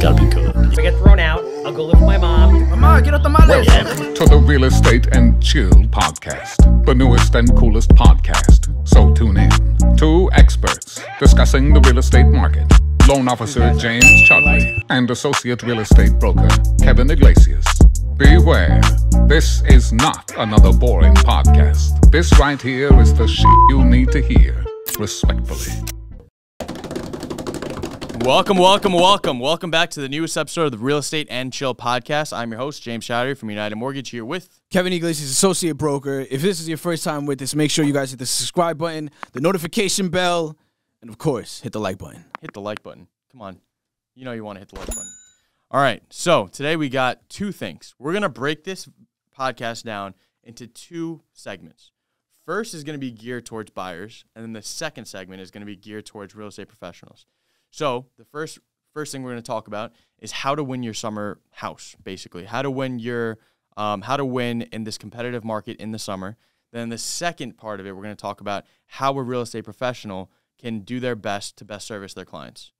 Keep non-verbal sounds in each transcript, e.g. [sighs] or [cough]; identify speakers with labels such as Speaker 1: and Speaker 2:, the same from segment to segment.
Speaker 1: gotta be good.
Speaker 2: If I get thrown out, I'll go live with my mom.
Speaker 3: Mama, quiero tamales.
Speaker 1: Welcome
Speaker 4: to the Real Estate and Chill podcast, the newest and coolest podcast. So tune in. Two experts discussing the real estate market. Loan officer James Chudley and associate real estate broker Kevin Iglesias. Beware, this is not another boring podcast. This right here is the shit you need to hear. Respectfully.
Speaker 5: Welcome, welcome, welcome. Welcome back to the newest episode of the Real Estate and Chill podcast. I'm your host, James Chowdery from United Mortgage, here with
Speaker 3: Kevin Iglesias, associate broker. If this is your first time with us, make sure you guys hit the subscribe button, the notification bell, and of course, hit the like button.
Speaker 5: hit the like button. Come on. You know you want to hit the like button. All right. So today we got two things. We're going to break this podcast down into two segments. First is going to be geared towards buyers, and then the second segment is going to be geared towards real estate professionals. So the first first thing we're going to talk about is how to win your summer house, basically how to win your um, how to win in this competitive market in the summer. Then the second part of it, we're going to talk about how a real estate professional can do their best to best service their clients.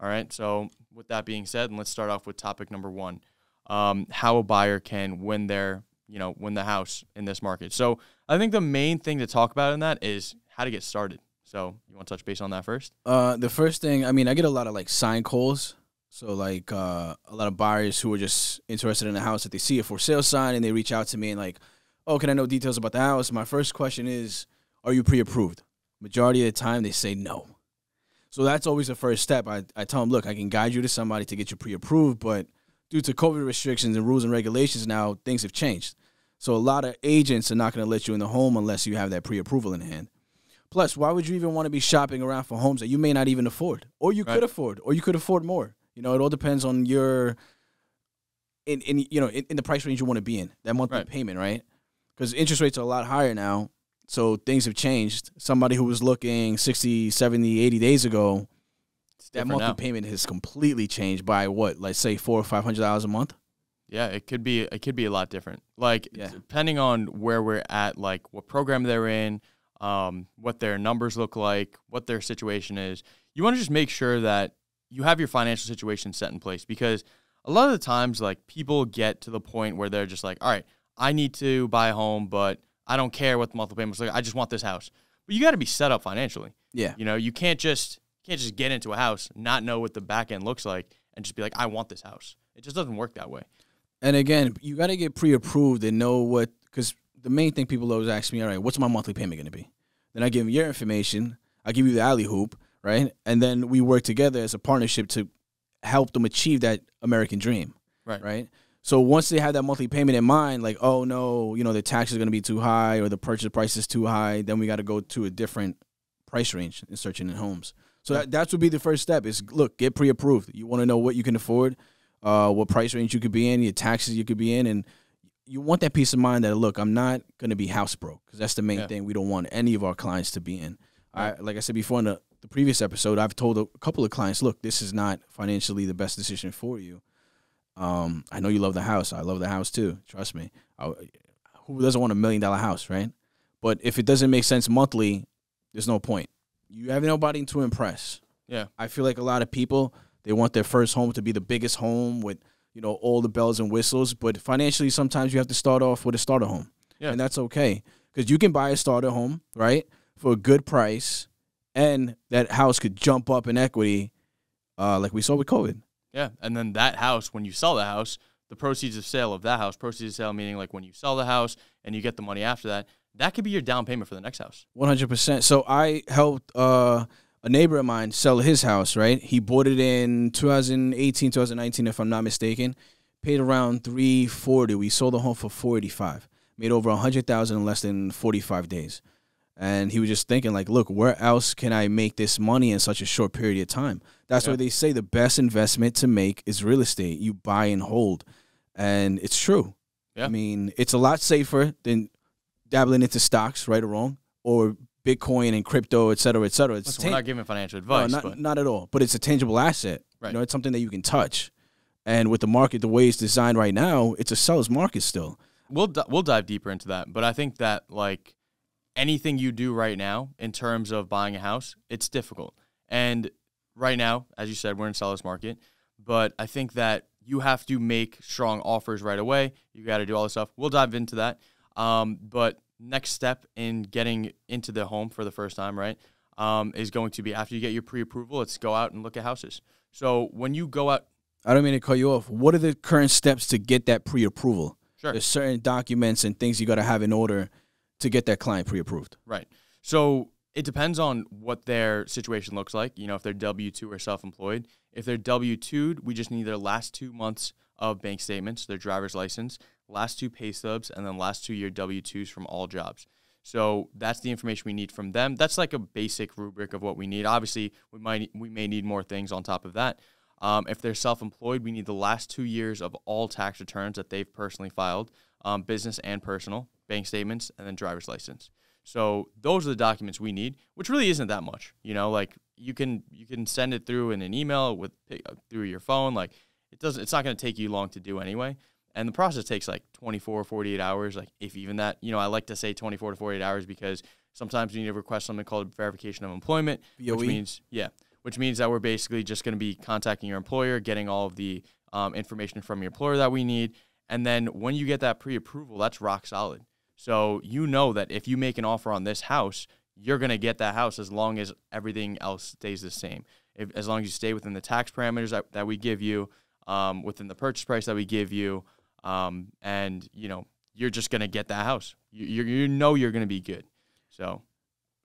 Speaker 5: All right. So with that being said, and let's start off with topic number one: um, how a buyer can win their you know win the house in this market. So I think the main thing to talk about in that is how to get started. So you want to touch base on that first?
Speaker 3: Uh, the first thing, I mean, I get a lot of like sign calls. So like uh, a lot of buyers who are just interested in a house that they see a for sale sign and they reach out to me and like, oh, can I know details about the house? My first question is, are you pre-approved? Majority of the time they say no. So that's always the first step. I, I tell them, look, I can guide you to somebody to get you pre-approved, but due to COVID restrictions and rules and regulations now, things have changed. So a lot of agents are not going to let you in the home unless you have that pre-approval in hand. Plus, why would you even want to be shopping around for homes that you may not even afford, or you
Speaker 5: Right.
Speaker 3: could afford, or you could afford more? You know, it all depends on your in, in you know in, in the price range you want to be in that monthly
Speaker 5: Right.
Speaker 3: payment, right? Because interest rates are a lot higher now, so things have changed. Somebody who was looking 60, 70, 80 days ago, that monthly
Speaker 5: now.
Speaker 3: payment has completely changed by what, let's say four or five hundred dollars a month.
Speaker 5: Yeah, it could be it could be a lot different. Like
Speaker 3: Yeah.
Speaker 5: depending on where we're at, like what program they're in, um, what their numbers look like, what their situation is. You want to just make sure that you have your financial situation set in place because a lot of the times like people get to the point where they're just like, all right, I need to buy a home, but I don't care what the monthly payment's look like. I just want this house. But you got to be set up financially.
Speaker 3: Yeah,
Speaker 5: You know, you can't just can't just get into a house, not know what the back end looks like, and just be like, I want this house. It just doesn't work that way.
Speaker 3: and again, you got to get pre-approved and know what because the main thing people always ask me, all right, what's my monthly payment going to be? Then I give them your information. I give you the alley-oop, right? And then we work together as a partnership to help them achieve that American dream,
Speaker 5: Right.
Speaker 3: right? So once they have that monthly payment in mind, like, oh no, you know, the tax is going to be too high or the purchase price is too high, then we got to go to a different price range in searching in homes. So that, that would be the first step is look, get pre-approved. You want to know what you can afford, uh, what price range you could be in, your taxes you could be in, and you want that peace of mind that look, I'm not going to be house broke because that's the main
Speaker 5: Yeah.
Speaker 3: thing we don't want any of our clients to be in. I, like I said before in the, the previous episode, I've told a couple of clients, look, this is not financially the best decision for you. Um, I know you love the house. I love the house too. Trust me. I, who doesn't want a million dollar house, right? But if it doesn't make sense monthly, there's no point. You have nobody to impress.
Speaker 5: Yeah.
Speaker 3: I feel like a lot of people they want their first home to be the biggest home with you know all the bells and whistles. But financially, sometimes you have to start off with a starter home,
Speaker 5: Yeah.
Speaker 3: and that's okay because you can buy a starter home right for a good price, and that house could jump up in equity, uh, like we saw with COVID.
Speaker 5: Yeah, and then that house, when you sell the house, the proceeds of sale of that house, proceeds of sale meaning like when you sell the house and you get the money after that, that could be your down payment for the next house.
Speaker 3: One hundred percent. So I helped uh, a neighbor of mine sell his house. Right, he bought it in 2018, 2019, if I'm not mistaken. Paid around three forty. We sold the home for four eighty five. Made over a hundred thousand in less than forty five days. And he was just thinking, like, look, where else can I make this money in such a short period of time? That's
Speaker 5: Yeah.
Speaker 3: why they say the best investment to make is real estate. You buy and hold, and it's true.
Speaker 5: Yeah.
Speaker 3: I mean, it's a lot safer than dabbling into stocks, right or wrong, or Bitcoin and crypto, et cetera, et cetera. It's
Speaker 5: Listen, we're not giving financial
Speaker 3: no,
Speaker 5: advice,
Speaker 3: not,
Speaker 5: but
Speaker 3: not at all. But it's a tangible asset.
Speaker 5: Right.
Speaker 3: You know, it's something that you can touch. And with the market the way it's designed right now, it's a seller's market still.
Speaker 5: we'll we'll dive deeper into that. But I think that like anything you do right now in terms of buying a house, it's difficult. And right now, as you said, we're in seller's market. but I think that you have to make strong offers right away. You got to do all this stuff. We'll dive into that. Um, but next step in getting into the home for the first time, right, um, is going to be after you get your pre-approval, let's go out and look at houses. So when you go out,
Speaker 3: I don't mean to cut you off. What are the current steps to get that pre-approval?
Speaker 5: Sure.
Speaker 3: There's certain documents and things you got to have in order to get that client pre-approved.
Speaker 5: Right. So it depends on what their situation looks like. You know, if they're W two or self employed. If they're W two, we just need their last two months of bank statements, their driver's license, last two pay stubs, and then last two year W twos from all jobs. So that's the information we need from them. That's like a basic rubric of what we need. Obviously, we might we may need more things on top of that. Um, if they're self-employed, we need the last two years of all tax returns that they've personally filed, um, business and personal, bank statements, and then driver's license. So those are the documents we need, which really isn't that much. You know, like you can you can send it through in an email with uh, through your phone. Like it doesn't. It's not going to take you long to do anyway. And the process takes like 24 48 hours, like if even that. You know, I like to say 24 to 48 hours because sometimes you need to request something called verification of employment,
Speaker 3: VOE?
Speaker 5: which means yeah, which means that we're basically just going to be contacting your employer, getting all of the um, information from your employer that we need, and then when you get that pre-approval, that's rock solid. So you know that if you make an offer on this house, you're going to get that house as long as everything else stays the same. If, as long as you stay within the tax parameters that, that we give you, um, within the purchase price that we give you, um, and you know you're just going to get that house. You, you you know you're going to be good. So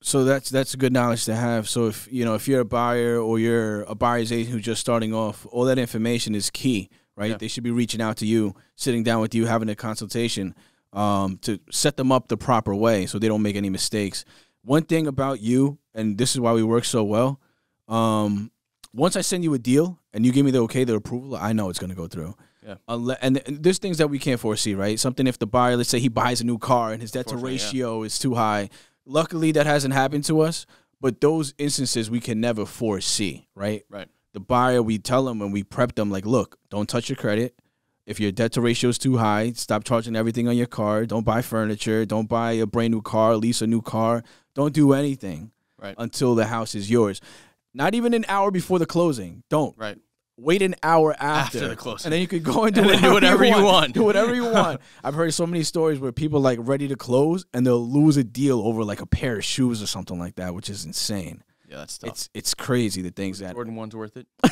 Speaker 3: So that's that's good knowledge to have. So if you know if you're a buyer or you're a buyer's agent who's just starting off, all that information is key, right?
Speaker 5: Yeah.
Speaker 3: They should be reaching out to you, sitting down with you, having a consultation um, to set them up the proper way so they don't make any mistakes. One thing about you, and this is why we work so well. Um, once I send you a deal and you give me the okay, the approval, I know it's going to go through.
Speaker 5: Yeah.
Speaker 3: And, there's things that we can't foresee, right? Something if the buyer, let's say he buys a new car and his debt to
Speaker 5: Unfortunately, yeah.
Speaker 3: ratio is too high. Luckily, that hasn't happened to us, but those instances we can never foresee, right?
Speaker 5: right,
Speaker 3: The buyer, we tell them and we prep them, like, look, don't touch your credit. If your debt to ratio is too high, stop charging everything on your car. Don't buy furniture. Don't buy a brand new car, lease a new car. Don't do anything
Speaker 5: right,
Speaker 3: until the house is yours. Not even an hour before the closing. Don't
Speaker 5: right.
Speaker 3: Wait an hour after,
Speaker 5: After the closing.
Speaker 3: and then you could go and do,
Speaker 5: And then do
Speaker 3: whatever,
Speaker 5: whatever
Speaker 3: you
Speaker 5: you
Speaker 3: want.
Speaker 5: want.
Speaker 3: Do whatever you [laughs] want. I've heard so many stories where people like ready to close and they'll lose a deal over like a pair of shoes or something like that, which is insane.
Speaker 5: Yeah, that's tough.
Speaker 3: It's it's crazy the things that.
Speaker 5: Jordan one's worth it. [laughs]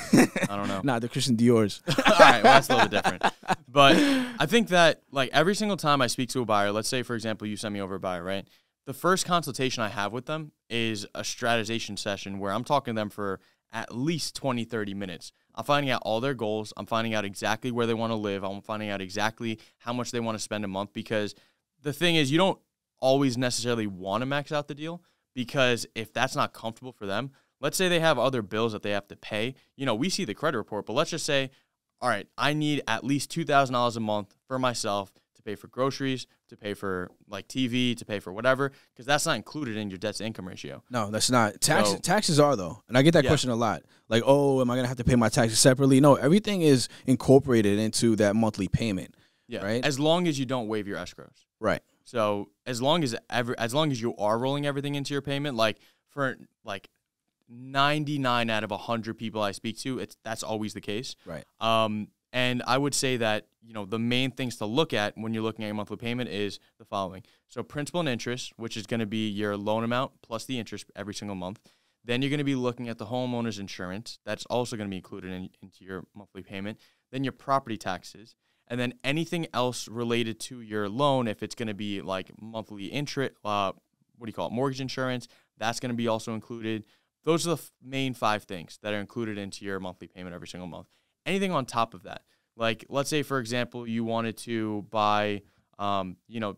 Speaker 5: I don't know.
Speaker 3: Nah, the Christian Dior's. [laughs]
Speaker 5: All right, well, that's a little bit different. But I think that like every single time I speak to a buyer, let's say for example you send me over a buyer, right? The first consultation I have with them is a strategization session where I'm talking to them for at least 20, 30 minutes. I'm finding out all their goals. I'm finding out exactly where they want to live. I'm finding out exactly how much they want to spend a month because the thing is you don't always necessarily want to max out the deal because if that's not comfortable for them, let's say they have other bills that they have to pay. You know, we see the credit report, but let's just say, all right, I need at least $2,000 a month for myself pay for groceries, to pay for like TV, to pay for whatever, because that's not included in your debt to income ratio.
Speaker 3: No, that's not. Taxes
Speaker 5: So-
Speaker 3: taxes are though. And I get that
Speaker 5: Yeah.
Speaker 3: question a lot. Like, "Oh, am I going to have to pay my taxes separately?" No, everything is incorporated into that monthly payment.
Speaker 5: Yeah.
Speaker 3: Right.
Speaker 5: As long as you don't waive your escrows.
Speaker 3: Right.
Speaker 5: So as long as ever, as long as you are rolling everything into your payment, like for like 99 out of 100 people I speak to, it's that's always the case.
Speaker 3: Right.
Speaker 5: Um, and I would say that you know the main things to look at when you're looking at your monthly payment is the following: so principal and interest, which is going to be your loan amount plus the interest every single month. Then you're going to be looking at the homeowner's insurance. That's also going to be included in, into your monthly payment. Then your property taxes, and then anything else related to your loan. If it's going to be like monthly interest, uh, what do you call it, mortgage insurance, that's going to be also included. Those are the f- main five things that are included into your monthly payment every single month. Anything on top of that, like let's say for example, you wanted to buy, um, you know,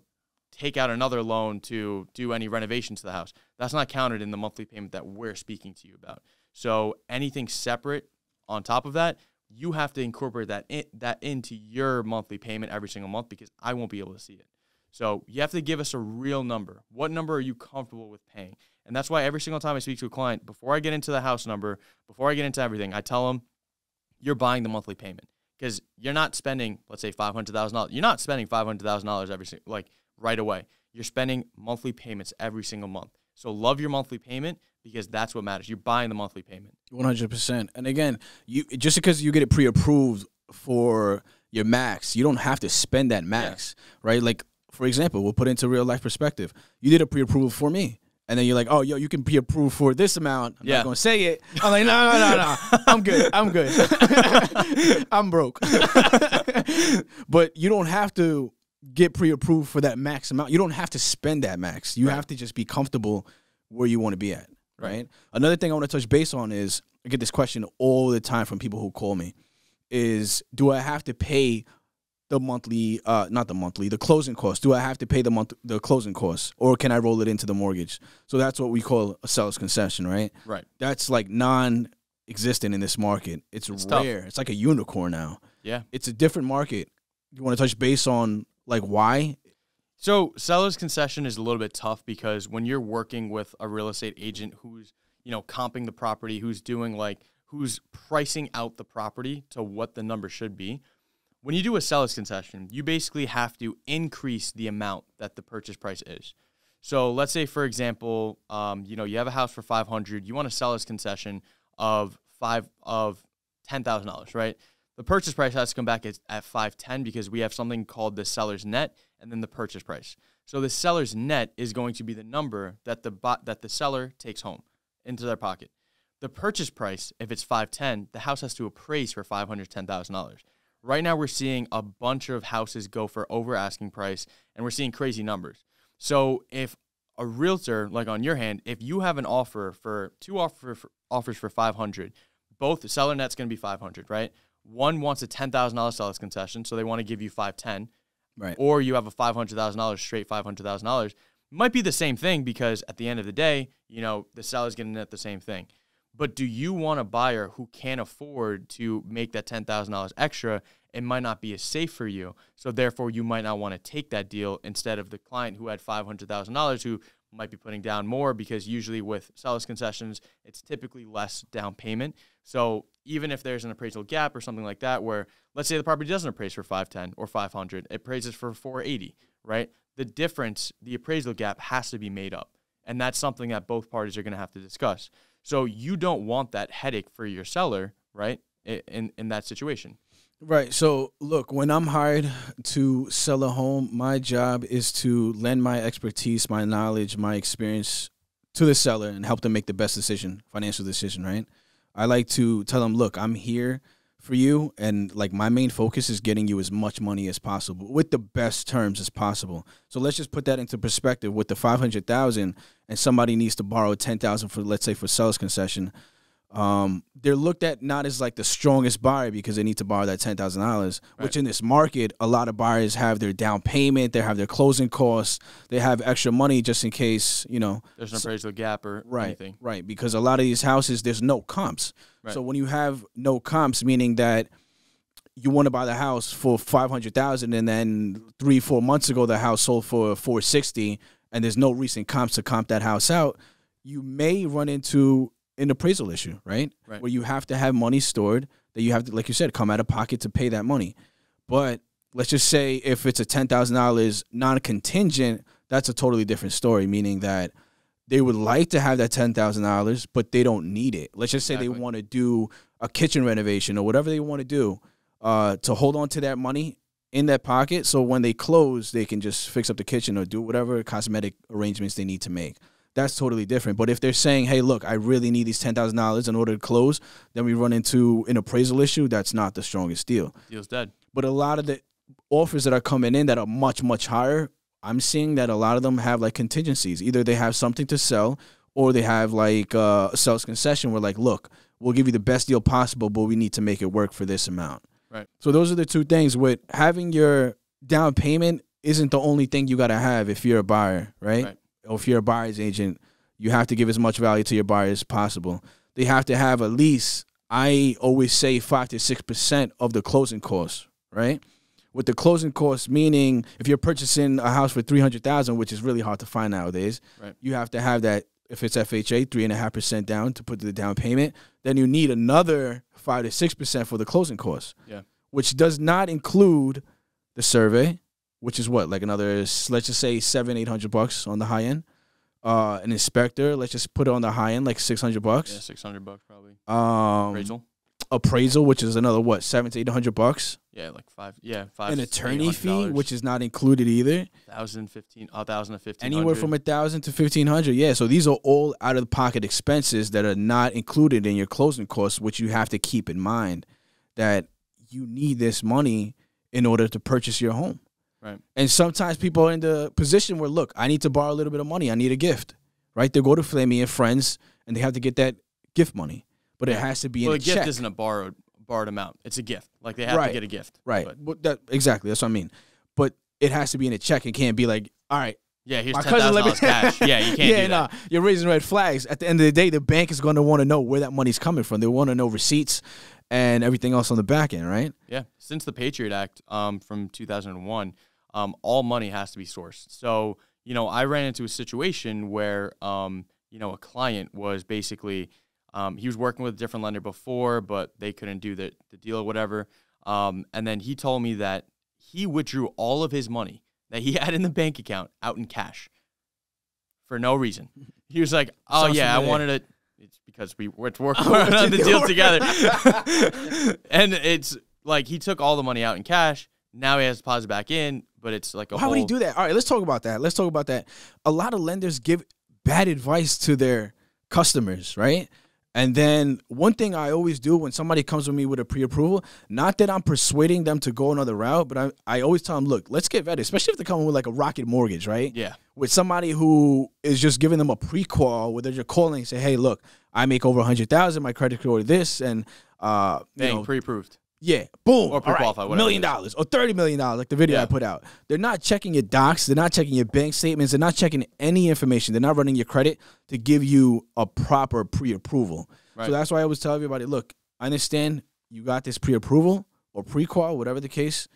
Speaker 5: take out another loan to do any renovations to the house. That's not counted in the monthly payment that we're speaking to you about. So anything separate on top of that, you have to incorporate that in, that into your monthly payment every single month because I won't be able to see it. So you have to give us a real number. What number are you comfortable with paying? And that's why every single time I speak to a client, before I get into the house number, before I get into everything, I tell them you're buying the monthly payment because you're not spending, let's say, five hundred thousand dollars. You're not spending five hundred thousand dollars every like right away. You're spending monthly payments every single month. So love your monthly payment because that's what matters. You're buying the monthly payment.
Speaker 3: One hundred percent. And again, you just because you get it pre-approved for your max, you don't have to spend that max, right? Like for example, we'll put into real life perspective. You did a pre-approval for me. And then you're like, oh, yo, you can pre-approve for this amount. I'm
Speaker 5: Yeah.
Speaker 3: not gonna say it. I'm like, no, no, no, no. I'm good. I'm good. [laughs] I'm broke. [laughs] but you don't have to get pre-approved for that max amount. You don't have to spend that max. You
Speaker 5: Right.
Speaker 3: have to just be comfortable where you want to be at. Right. Another thing I want to touch base on is I get this question all the time from people who call me is do I have to pay the monthly uh not the monthly the closing cost do I have to pay the month the closing cost or can I roll it into the mortgage so that's what we call a seller's concession right
Speaker 5: Right.
Speaker 3: that's like non-existent in this market it's,
Speaker 5: It's tough.
Speaker 3: rare it's like a unicorn now
Speaker 5: Yeah.
Speaker 3: it's a different market you want to touch base on like why
Speaker 5: So seller's concession is a little bit tough because when you're working with a real estate agent who's, you know, comping the property, who's doing like who's pricing out the property to what the number should be. When you do a seller's concession, you basically have to increase the amount that the purchase price is. So let's say, for example, um, you know, you have a house for five hundred. You want a seller's concession of five of ten thousand dollars, right? The purchase price has to come back at, at five ten because we have something called the seller's net and then the purchase price. So the seller's net is going to be the number that the that the seller takes home into their pocket. The purchase price, if it's five ten, the house has to appraise for five hundred ten thousand dollars. Right now, we're seeing a bunch of houses go for over asking price, and we're seeing crazy numbers. So if a realtor, like on your hand, if you have an offer for two offer for, offers for 500, both the seller net's going to be 500, right? One wants a $10,000 seller's concession, so they want to give you 510,
Speaker 3: right
Speaker 5: or you have a $500,000 straight $500,000. Might be the same thing because at the end of the day, you know, the seller's going to net the same thing. But do you want a buyer who can't afford to make that $10,000 extra? It might not be as safe for you. So therefore, you might not want to take that deal instead of the client who had $500,000 who might be putting down more because usually with seller's concessions, it's typically less down payment. So even if there's an appraisal gap or something like that, where let's say the property doesn't appraise for 510 or 500, it appraises for 480, right? The difference, the appraisal gap has to be made up. And that's something that both parties are going to have to discuss. So you don't want that headache for your seller, right? In in that situation.
Speaker 3: Right. So, look, when I'm hired to sell a home, my job is to lend my expertise, my knowledge, my experience to the seller and help them make the best decision, financial decision, right? I like to tell them, look, I'm here for you and like my main focus is getting you as much money as possible with the best terms as possible. So let's just put that into perspective with the 500,000 and somebody needs to borrow 10,000 for let's say for sales concession um, they're looked at not as like the strongest buyer because they need to borrow that ten thousand dollars. Which in this market, a lot of buyers have their down payment, they have their closing costs, they have extra money just in case you know.
Speaker 5: There's an appraisal gap or
Speaker 3: Right,
Speaker 5: anything.
Speaker 3: right. Because a lot of these houses, there's no comps.
Speaker 5: Right.
Speaker 3: So when you have no comps, meaning that you want to buy the house for five hundred thousand, and then three, four months ago the house sold for four sixty, and there's no recent comps to comp that house out, you may run into an appraisal issue, right?
Speaker 5: Right.
Speaker 3: Where you have to have money stored that you have to, like you said, come out of pocket to pay that money. But let's just say if it's a ten thousand dollars non-contingent, that's a totally different story. Meaning that they would like to have that ten thousand dollars, but they don't need it. Let's just say they want to do a kitchen renovation or whatever they want to do uh, to hold on to that money in that pocket, so when they close, they can just fix up the kitchen or do whatever cosmetic arrangements they need to make. That's totally different. But if they're saying, "Hey, look, I really need these ten thousand dollars in order to close," then we run into an appraisal issue. That's not the strongest deal
Speaker 5: Deal's dead.
Speaker 3: but a lot of the offers that are coming in that are much much higher i'm seeing that a lot of them have like contingencies either they have something to sell or they have like uh, a sales concession where like look we'll give you the best deal possible but we need to make it work for this amount
Speaker 5: Right.
Speaker 3: so those are the two things with having your down payment isn't the only thing you got to have if you're a buyer right?
Speaker 5: Right.
Speaker 3: Or if you're a buyer's agent you have to give as much value to your buyer as possible they have to have at least i always say 5 to 6% of the closing costs right with the closing costs meaning if you're purchasing a house for 300000 which is really hard to find nowadays
Speaker 5: Right.
Speaker 3: you have to have that if it's fha 3.5% down to put the down payment then you need another 5 to 6% for the closing costs
Speaker 5: Yeah.
Speaker 3: which does not include the survey which is what like another let's just say seven eight hundred bucks on the high end Uh, an inspector, let's just put it on the high end, like six hundred bucks.
Speaker 5: Yeah, six hundred bucks probably.
Speaker 3: Um,
Speaker 5: Appraisal.
Speaker 3: appraisal, which is another what seven to eight hundred bucks.
Speaker 5: Yeah, like five. Yeah, five.
Speaker 3: An attorney fee, which is not included either.
Speaker 5: thousand fifteen, a thousand to fifteen.
Speaker 3: Anywhere from a thousand to fifteen hundred. Yeah, so these are all out of pocket expenses that are not included in your closing costs, which you have to keep in mind that you need this money in order to purchase your home.
Speaker 5: Right.
Speaker 3: And sometimes people are in the position where, look, I need to borrow a little bit of money. I need a gift, right? They go to Flamey and friends, and they have to get that gift money, but it has to be
Speaker 5: well,
Speaker 3: in
Speaker 5: a check.
Speaker 3: So a
Speaker 5: gift
Speaker 3: check.
Speaker 5: isn't a borrowed borrowed amount. It's a gift. Like they have
Speaker 3: Right.
Speaker 5: to get a gift.
Speaker 3: right.
Speaker 5: But,
Speaker 3: that, exactly. That's what I mean. But it has to be in a check. It can't be like, all right,
Speaker 5: yeah, here's
Speaker 3: my
Speaker 5: ten thousand dollars cash. [laughs] Yeah, you can't
Speaker 3: yeah, nah, you're raising red flags. At the end of the day, the bank is going to want to know where that money's coming from. They want to know receipts and everything else on the back end, right?
Speaker 5: Yeah, since the Patriot Act um, from 2001, um, all money has to be sourced. So, you know, I ran into a situation where, um, you know, a client was basically, um, he was working with a different lender before, but they couldn't do the, the deal or whatever. Um, and then he told me that he withdrew all of his money that he [laughs] had in the bank account out in cash for no reason. He was like, [laughs] "Oh
Speaker 3: Sounds
Speaker 5: yeah, I wanted it." It's because we were [laughs] working
Speaker 3: Oh,
Speaker 5: on the deal together, and it's like he took all the money out in cash. Now he has to deposit back in, but it's like a
Speaker 3: Why would he do that? All right, let's talk about that. Let's talk about that. A lot of lenders give bad advice to their customers, right? And then one thing I always do when somebody comes with me with a pre-approval, not that I'm persuading them to go another route, but I, I always tell them, look, let's get vetted, especially if they're coming with like a rocket mortgage, right?
Speaker 5: Yeah,
Speaker 3: with somebody who is just giving them a pre-call where they're just calling and say, "Hey, look, I make over a hundred thousand, my credit score is this, and uh, you know,
Speaker 5: pre-approved.
Speaker 3: Yeah, boom,
Speaker 5: Or
Speaker 3: all right, million dollars or thirty million dollars, like the video
Speaker 5: Yeah.
Speaker 3: I put out. They're not checking your docs, they're not checking your bank statements, they're not checking any information. They're not running your credit to give you a proper pre-approval.
Speaker 5: Right.
Speaker 3: So that's why I always tell everybody, look, I understand you got this pre-approval or pre-qual, whatever the case,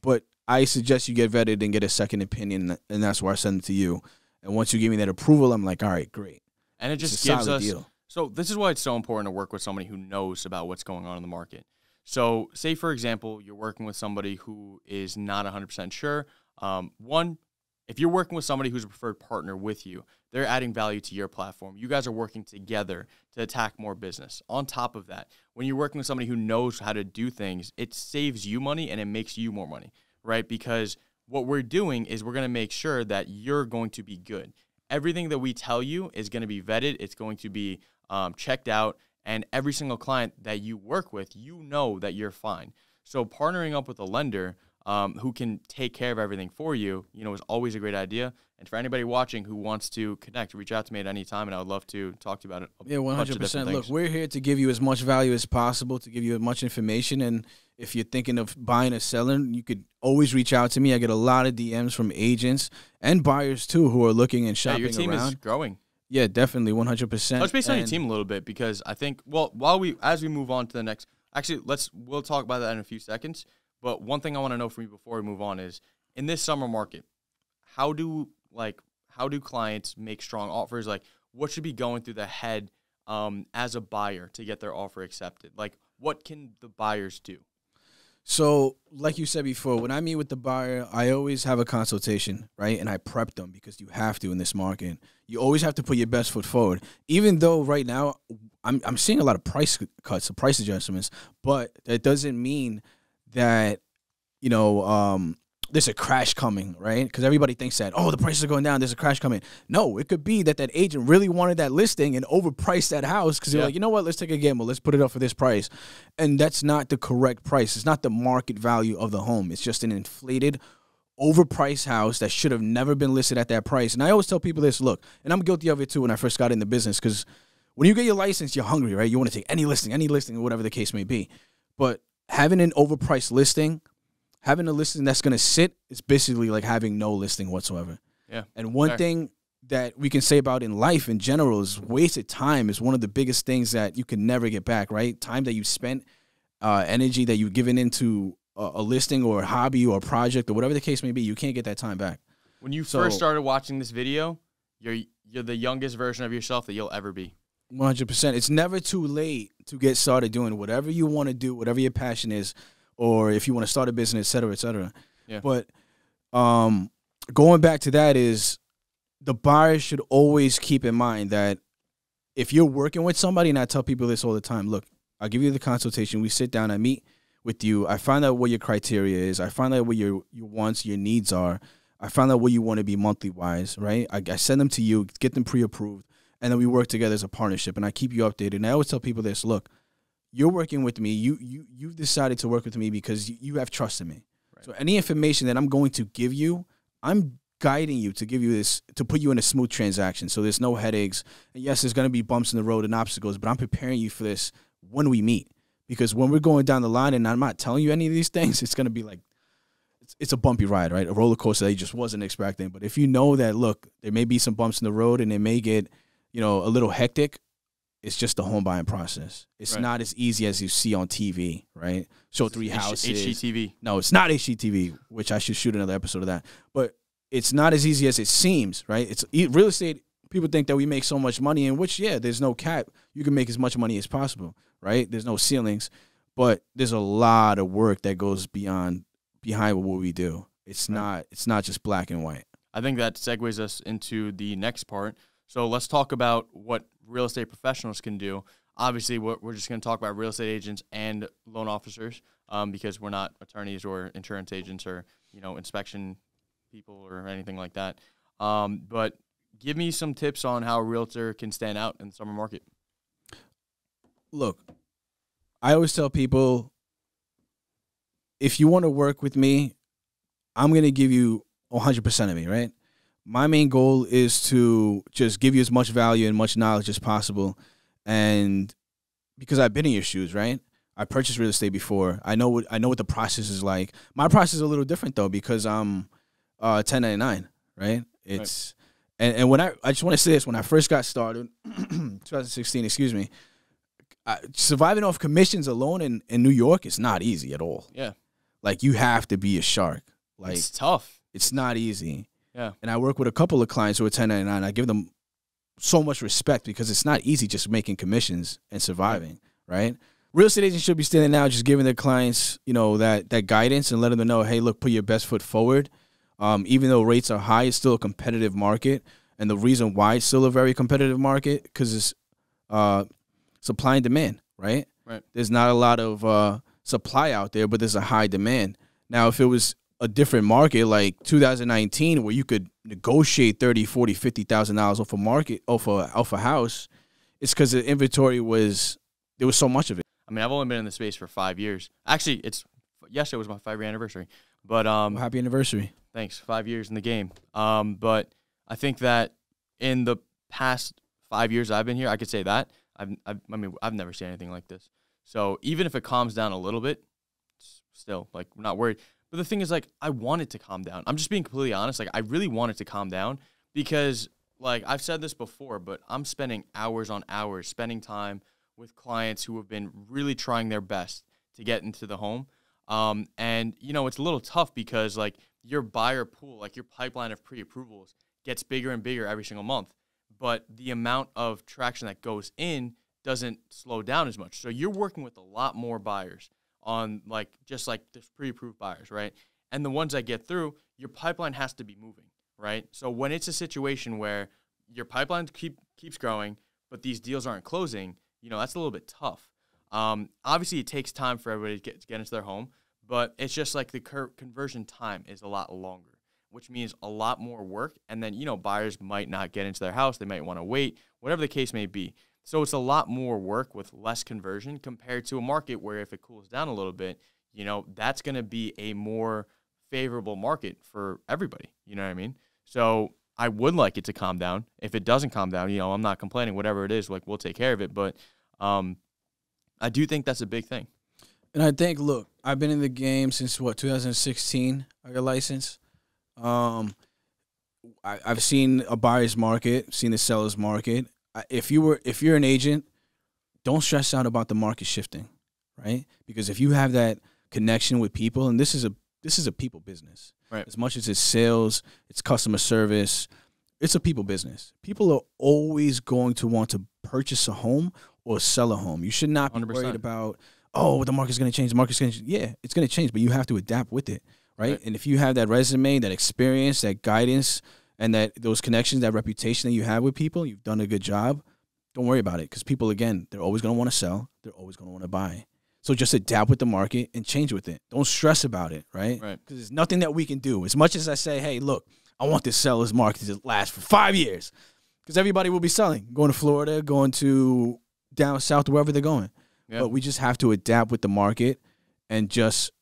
Speaker 3: but I suggest you get vetted and get a second opinion, and that's why I send it to you. And once you give me that approval, I'm like, all right, great.
Speaker 5: And it just gives us.
Speaker 3: deal.
Speaker 5: So this is why it's so important to work with somebody who knows about what's going on in the market. So, say for example, you're working with somebody who is not 100% sure. Um, one, if you're working with somebody who's a preferred partner with you, they're adding value to your platform. You guys are working together to attack more business. On top of that, when you're working with somebody who knows how to do things, it saves you money and it makes you more money, right? Because what we're doing is we're going to make sure that you're going to be good. Everything that we tell you is going to be vetted, it's going to be um, checked out, and every single client that you work with, you know that you're fine. So partnering up with a lender um, who can take care of everything for you, you know, is always a great idea. And for anybody watching who wants to connect, reach out to me at any time, and I would love to talk to you about it.
Speaker 3: Yeah, one hundred percent. Look, we're here to give you as much value as possible, to give you as much information. And if you're thinking of buying or selling, you could always reach out to me. I get a lot of DMs from agents and buyers too who are looking and
Speaker 5: Yeah,
Speaker 3: shopping
Speaker 5: your team is growing.
Speaker 3: Yeah, definitely, one hundred percent.
Speaker 5: Touch base on your team a little bit because I think well while we as we move on to the next actually let's we'll talk about that in a few seconds. But one thing I want to know from you before we move on is in this summer market, how do like how do clients make strong offers? Like what should be going through the head um, as a buyer to get their offer accepted? Like what can the buyers do?
Speaker 3: So, like you said before, when I meet with the buyer, I always have a consultation, right? And I prep them because you have to in this market. You always have to put your best foot forward. Even though right now I'm I'm seeing a lot of price cuts, price adjustments, but that doesn't mean that you know um, there's a crash coming, right? Because everybody thinks that oh the prices are going down, there's a crash coming. No, it could be that that agent really wanted that listing and overpriced that house because they're
Speaker 5: Yeah.
Speaker 3: like, you know what, let's take a gamble, let's put it up for this price, and that's not the correct price. It's not the market value of the home. It's just an inflated. Overpriced house that should have never been listed at that price. And I always tell people this look, and I'm guilty of it too when I first got in the business because when you get your license, you're hungry, right? You want to take any listing, any listing, whatever the case may be. But having an overpriced listing, having a listing that's going to sit is basically like having no listing whatsoever.
Speaker 5: Yeah.
Speaker 3: And one
Speaker 5: Fair.
Speaker 3: thing that we can say about in life in general is wasted time is one of the biggest things that you can never get back, right? Time that you spent, uh, energy that you've given into a, a listing or a hobby or a project or whatever the case may be, you can't get that time back.
Speaker 5: When you
Speaker 3: So-
Speaker 5: first started watching this video, you're you're the youngest version of yourself that you'll ever be.
Speaker 3: One hundred percent. It's never too late to get started doing whatever you want to do, whatever your passion is, or if you want to start a business, et cetera, et cetera.
Speaker 5: Yeah.
Speaker 3: But um, going back to that is the buyer should always keep in mind that if you're working with somebody, and I tell people this all the time, look, I'll give you the consultation. We sit down, I meet with you. I find out what your criteria is. I find out what your your wants, your needs are. I find out what you want to be monthly wise, right? I, I send them to you, get them pre-approved, and then we work together as a partnership. And I keep you updated. And I always tell people this: look, you're working with me. You you you've decided to work with me because you, you have trust in me. So any information that I'm going to give you, I'm guiding you to give you this to put you in a smooth transaction. So there's no headaches. And yes, there's going to be bumps in the road and obstacles, but I'm preparing you for this when we meet. Because when we're going down the line and I'm not telling you any of these things, [laughs] it's going to be like it's, it's a bumpy ride, right? A roller coaster that you just wasn't expecting. But if you know that, look, there may be some bumps in the road and it may get, you know, a little hectic, it's just the home buying process. It's
Speaker 5: Right.
Speaker 3: not as easy as you see on TV, right? Show three houses.
Speaker 5: HGTV.
Speaker 3: No, it's not HGTV, which I should shoot another episode of that. But it's not as easy as it seems, right? It's real estate. People think that we make so much money, in which yeah, there's no cap. You can make as much money as possible, right? There's no ceilings, but there's a lot of work that goes beyond behind what we do. It's
Speaker 5: Right.
Speaker 3: not. It's not just black and white.
Speaker 5: I think that segues us into the next part. So let's talk about what real estate professionals can do. Obviously, we're, we're just going to talk about real estate agents and loan officers um, because we're not attorneys or insurance agents or you know inspection people or anything like that. Um, but give me some tips on how a realtor can stand out in the summer market.
Speaker 3: look, I always tell people if you want to work with me, I'm going to give you 100% of me, right? My main goal is to just give you as much value and much knowledge as possible. And because I've been in your shoes, right? I purchased real estate before. I know what I know what the process is like. My process is a little different though because I'm uh 1099, right? It's and, and when I I just want to say this when I first got started [clears throat] 2016, excuse me, I, surviving off commissions alone in, in New York is not easy at all.
Speaker 5: Yeah,
Speaker 3: Like you have to be a shark. Like
Speaker 5: it's tough.
Speaker 3: it's, not easy.
Speaker 5: Yeah.
Speaker 3: And I work with a couple of clients who are 1099. I give them so much respect because it's not easy just making commissions and surviving, right? Real estate agents should be standing out, just giving their clients, you know, that that guidance and letting them know, hey, look, put your best foot forward. Um, even though rates are high, it's still a competitive market, and the reason why it's still a very competitive market because it's uh, supply and demand, right?
Speaker 5: Right.
Speaker 3: There's not a lot of uh, supply out there, but there's a high demand. Now, if it was a different market like 2019 where you could negotiate 30 40 50 thousand dollars off a market off a off a house it's because the inventory was there was so much of it
Speaker 5: I mean, I've only been in the space for five years. Actually, it's yesterday was my five year anniversary. But um,
Speaker 3: well, happy anniversary
Speaker 5: Thanks. Five years in the game. Um, but I think that in the past five years I've been here, I could say that I've, I've I mean I've never seen anything like this. So even if it calms down a little bit, still like we're not worried. But the thing is, like, I want it to calm down. I'm just being completely honest. Like, I really want it to calm down because, like, I've said this before, but I'm spending hours on hours spending time with clients who have been really trying their best to get into the home. Um, and you know, it's a little tough because like your buyer pool, like your pipeline of pre-approvals gets bigger and bigger every single month, but the amount of traction that goes in doesn't slow down as much. So you're working with a lot more buyers on like just like this pre-approved buyers, right? And the ones that get through, your pipeline has to be moving, right? So when it's a situation where your pipeline keep keeps growing, but these deals aren't closing, you know, that's a little bit tough. Um, obviously, it takes time for everybody to get, to get into their home, but it's just like the cur- conversion time is a lot longer, which means a lot more work. And then, you know, buyers might not get into their house. They might want to wait, whatever the case may be. So it's a lot more work with less conversion compared to a market where if it cools down a little bit, you know, that's going to be a more favorable market for everybody. You know what I mean? So I would like it to calm down. If it doesn't calm down, you know, I'm not complaining. Whatever it is, like we'll take care of it. But um, I do think that's a big thing.
Speaker 3: and i think look i've been in the game since what 2016 i got license um I, i've seen a buyer's market seen a seller's market if you were if you're an agent don't stress out about the market shifting right because if you have that connection with people and this is a this is a people business
Speaker 5: Right.
Speaker 3: as much as it's sales it's customer service it's a people business people are always going to want to purchase a home or sell a home you should not be
Speaker 5: 100%.
Speaker 3: worried about oh the market's going to change the market's going to yeah it's going to change but you have to adapt with it right?
Speaker 5: Right.
Speaker 3: and if you have that resume that experience that guidance and that those connections, that reputation that you have with people, you've done a good job. Don't worry about it because people, again, they're always going to want to sell. They're always going to want to buy. So just adapt with the market and change with it. Don't stress about it, right?
Speaker 5: Right.
Speaker 3: Because there's nothing that we can do. As much as I say, hey, look, I want this seller's market to last for five years, because everybody will be selling, going to Florida, going to down south, wherever they're going.
Speaker 5: Yeah.
Speaker 3: But we just have to adapt with the market and just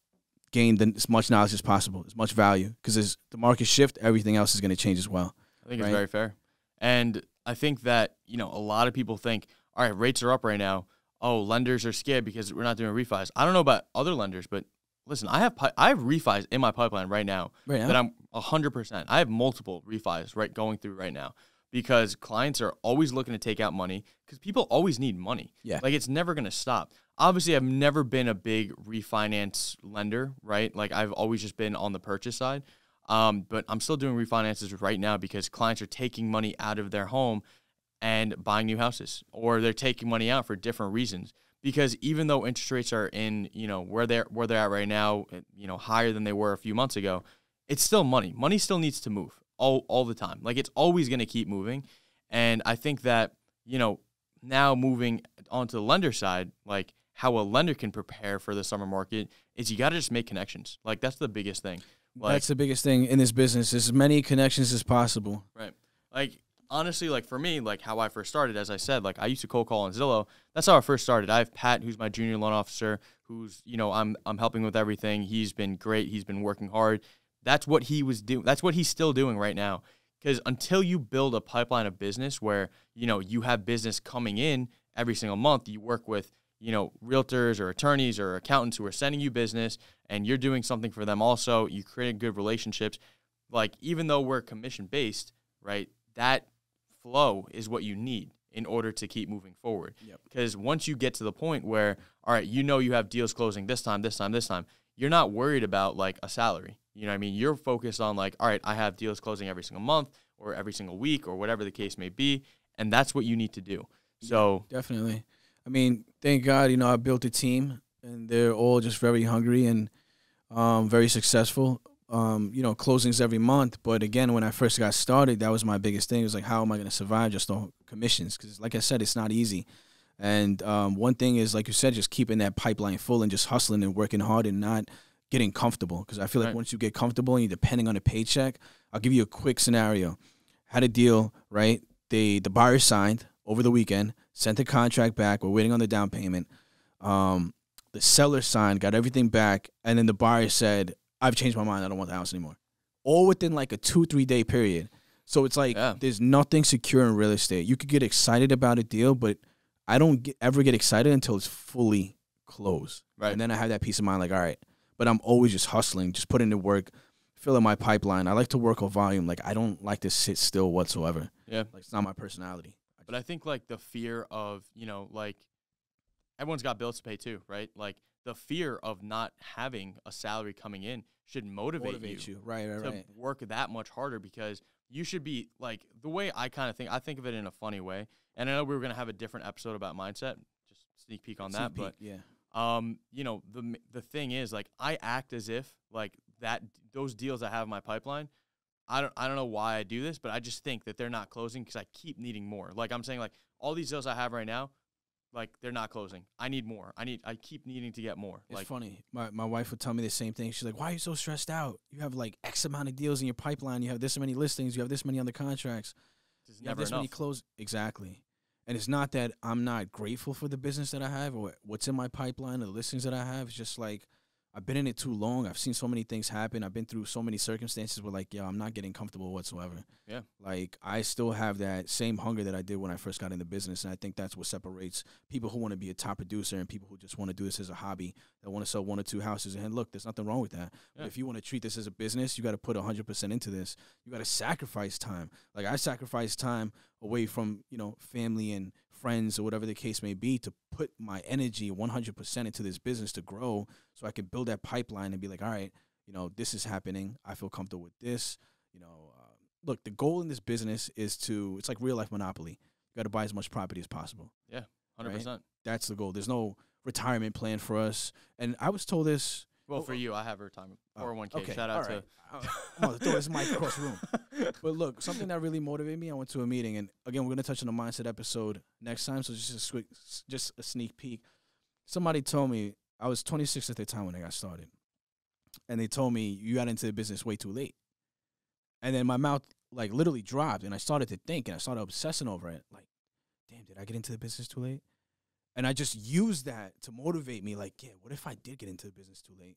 Speaker 3: gain the, as much knowledge as possible, as much value. Because as the market shift, everything else is going to change as well.
Speaker 5: I think it's very fair. And I think that, you know, a lot of people think, all right, rates are up right now. Oh, lenders are scared because we're not doing refis. I don't know about other lenders, but listen, I have I have refis in my pipeline right now
Speaker 3: Right now?
Speaker 5: that I'm 100%. I have multiple refis right going through right now because clients are always looking to take out money because people always need money.
Speaker 3: Yeah.
Speaker 5: Like it's never going to stop. Obviously, I've never been a big refinance lender, right? Like I've always just been on the purchase side. Um, but I'm still doing refinances right now because clients are taking money out of their home and buying new houses, or they're taking money out for different reasons. Because even though interest rates are in, you know, where they're where they're at right now, eh, you know, higher than they were a few months ago, it's still money. Money still needs to move all all the time. Like it's always going to keep moving. And I think that, you know, now moving onto the lender side, like how a lender can prepare for the summer market is you got to just make connections. Like that's the biggest thing. Like,
Speaker 3: That's the biggest thing in this business. As many connections as possible.
Speaker 5: Right. Like honestly, like for me, like how I first started, as I said, like I used to cold call on Zillow. That's how I first started. I have Pat, who's my junior loan officer, who's you know I'm I'm helping with everything. He's been great. He's been working hard. That's what he was doing. That's what he's still doing right now. Because until you build a pipeline of business where you know you have business coming in every single month, you work with you know realtors or attorneys or accountants who are sending you business, and you're doing something for them also. You create good relationships. Like even though we're commission based, right? That flow is what you need in order to keep moving forward.
Speaker 3: Yep.
Speaker 5: Because once you get to the point where, all right, you know you have deals closing this time, this time, this time, you're not worried about like a salary. You know what I mean? You're focused on like, all right, I have deals closing every single month or every single week or whatever the case may be. And that's what you need to do. So,
Speaker 3: Definitely. I mean, thank God, you know, I built a team and they're all just very hungry and um, very successful. Um, you know, closings every month. But again, when I first got started, that was my biggest thing. It was like, how am I going to survive just on commissions? Because, like I said, it's not easy. And um, one thing is, like you said, just keeping that pipeline full and just hustling and working hard and not getting comfortable. Because I feel like
Speaker 5: Right.
Speaker 3: once you get comfortable and you're depending on a paycheck, I'll give you a quick scenario. Had a deal, right? They the buyer signed over the weekend, sent the contract back. We're waiting on the down payment. Um, the seller signed, got everything back, and then the buyer said, "I've changed my mind. I don't want the house anymore." All within like a two three day period. So it's like
Speaker 5: Yeah.
Speaker 3: there's nothing secure in real estate. You could get excited about a deal, but I don't get, ever get excited until it's fully closed.
Speaker 5: Right.
Speaker 3: And then I have that peace of mind, like, all right. But I'm always just hustling, just putting in work, filling my pipeline. I like to work on volume. Like I don't like to sit still whatsoever.
Speaker 5: yeah.
Speaker 3: Like it's not my personality.
Speaker 5: But I think like the fear of, you know, like everyone's got bills to pay too, right? Like the fear of not having a salary coming in should motivate,
Speaker 3: motivate
Speaker 5: you,
Speaker 3: you. Right, right,
Speaker 5: to
Speaker 3: right.
Speaker 5: work that much harder because you should be like the way I kind of think. I think of it in a funny way, and I know we were gonna have a different episode about mindset. Just sneak peek on that,
Speaker 3: Sneak
Speaker 5: but
Speaker 3: yeah.
Speaker 5: um, you know, the the thing is, like, I act as if like that those deals I have in my pipeline. I don't I don't know why I do this, but I just think that they're not closing because I keep needing more. Like I'm saying, like all these deals I have right now, like they're not closing. I need more. I need I keep needing to get more.
Speaker 3: It's
Speaker 5: like
Speaker 3: funny. My my wife would tell me the same thing. She's like, "Why are you so stressed out? You have like X amount of deals in your pipeline. You have this many listings. You have this many under contracts. You have
Speaker 5: never
Speaker 3: this many
Speaker 5: enough.
Speaker 3: close." Exactly. And it's not that I'm not grateful for the business that I have or what's in my pipeline or the listings that I have. It's just like I've been in it too long. I've seen so many things happen. I've been through so many circumstances where like, yo, I'm not getting comfortable whatsoever.
Speaker 5: Yeah.
Speaker 3: Like I still have that same hunger that I did when I first got into business, and I think that's what separates people who want to be a top producer and people who just want to do this as a hobby that want to sell one or two houses. And look, there's nothing wrong with that.
Speaker 5: Yeah.
Speaker 3: But if you want to treat this as a business, you got to put 100% into this. You got to sacrifice time. Like I sacrifice time away from you know family and friends or whatever the case may be to put my energy 100% into this business to grow so I can build that pipeline and be like, all right, you know, this is happening. I feel comfortable with this. You know, uh, look, the goal in this business is to, it's like real life monopoly. You got to buy as much property as possible.
Speaker 5: Yeah, Hundred percent.
Speaker 3: That's the goal. There's no retirement plan for us. And I was told this,
Speaker 5: Well, oh, for oh. you, I have her time. 401k.
Speaker 3: Okay,
Speaker 5: Shout out
Speaker 3: all right.
Speaker 5: to. [laughs]
Speaker 3: I'm gonna throw this mic across the room. [laughs] But look, something that really motivated me. I went to a meeting, and again, we're gonna touch on the mindset episode next time. So just a quick, just a sneak peek. Somebody told me I was 26 at the time when I got started, and they told me you got into the business way too late. And then my mouth like literally dropped, and I started to think, and I started obsessing over it. Like, damn, did I get into the business too late? And I just used that to motivate me. Like, yeah, what if I did get into the business too late?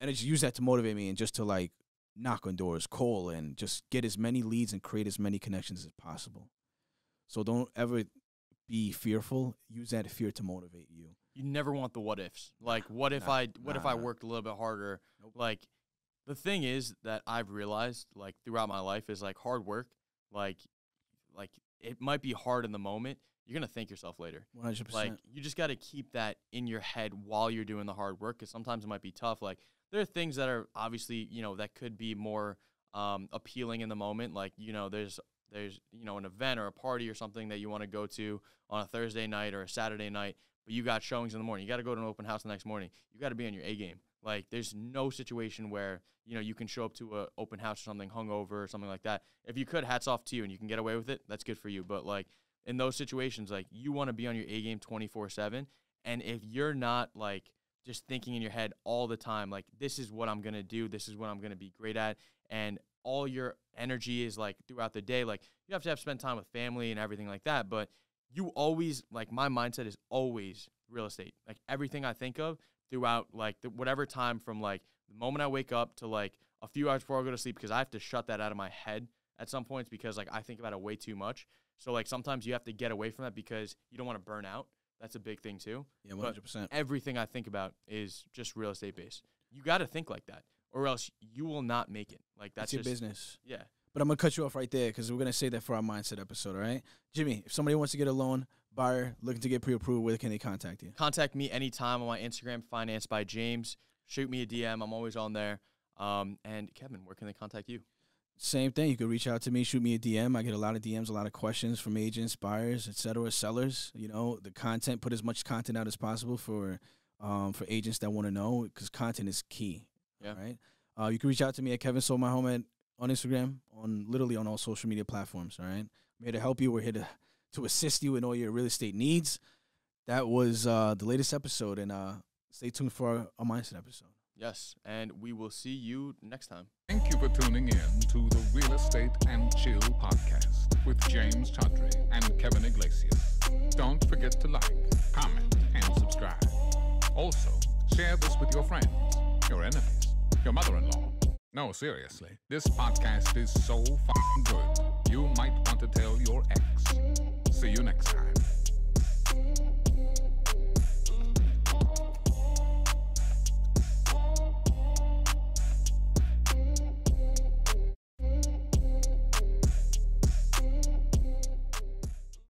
Speaker 3: And I just used that to motivate me and just to like knock on doors, call, and just get as many leads and create as many connections as possible. So don't ever be fearful. Use that fear to motivate you.
Speaker 5: You never want the what ifs. [sighs] Like, what if
Speaker 3: Nah,
Speaker 5: I what if I worked a little bit harder?
Speaker 3: Nope.
Speaker 5: Like, the thing is that I've realized like throughout my life is like hard work. Like, like it might be hard in the moment. You're gonna thank yourself later.
Speaker 3: 100%.
Speaker 5: Like you just got to keep that in your head while you're doing the hard work because sometimes it might be tough. Like there are things that are obviously you know that could be more um, appealing in the moment. Like you know there's there's you know an event or a party or something that you want to go to on a Thursday night or a Saturday night, but you got showings in the morning. You got to go to an open house the next morning. You got to be on your A game. Like there's no situation where you know you can show up to an open house or something hungover or something like that. If you could, hats off to you and you can get away with it. That's good for you. But like in those situations, like you want to be on your A game 24 7. And if you're not like just thinking in your head all the time, like, this is what I'm going to do, this is what I'm going to be great at, and all your energy is like throughout the day, like, you have to have spend time with family and everything like that. But you always, like, my mindset is always real estate. Like, everything I think of throughout, like, the, whatever time from like the moment I wake up to like a few hours before I go to sleep, because I have to shut that out of my head at some points because like I think about it way too much. So like sometimes you have to get away from that because you don't want to burn out. That's a big thing too.
Speaker 3: yeah, 100%.
Speaker 5: everything I think about is just real estate based. You got to think like that, or else you will not make it. Like that's
Speaker 3: That's your
Speaker 5: just
Speaker 3: business.
Speaker 5: yeah.
Speaker 3: But I'm gonna cut you off right there because we're gonna say that for our mindset episode. All right, Jimmy. If somebody wants to get a loan, buyer looking to get pre-approved, where can they contact you?
Speaker 5: Contact me anytime on my Instagram, Finance by James. Shoot me a DM. I'm always on there. Um, and Kevin, where can they contact you?
Speaker 3: Same thing. You could reach out to me, shoot me a DM. I get a lot of DMs, a lot of questions from agents, buyers, etc., sellers. You know, the content. Put as much content out as possible for um, for agents that want to know because content is key.
Speaker 5: Yeah.
Speaker 3: All right. Uh, you can reach out to me at Kevin Sold My Home at, on Instagram, on literally on all social media platforms. All right. I'm here to help you. We're here to to assist you in all your real estate needs. That was uh, the latest episode, and uh, stay tuned for our, our mindset episode.
Speaker 5: Yes, and we will see you next time.
Speaker 4: Thank you for tuning in to the Real Estate and Chill podcast with James Chaudhry and Kevin Iglesias. Don't forget to like, comment, and subscribe. Also, share this with your friends, your enemies, your mother-in-law. No, seriously, this podcast is so fucking good. You might want to tell your ex. See you next time.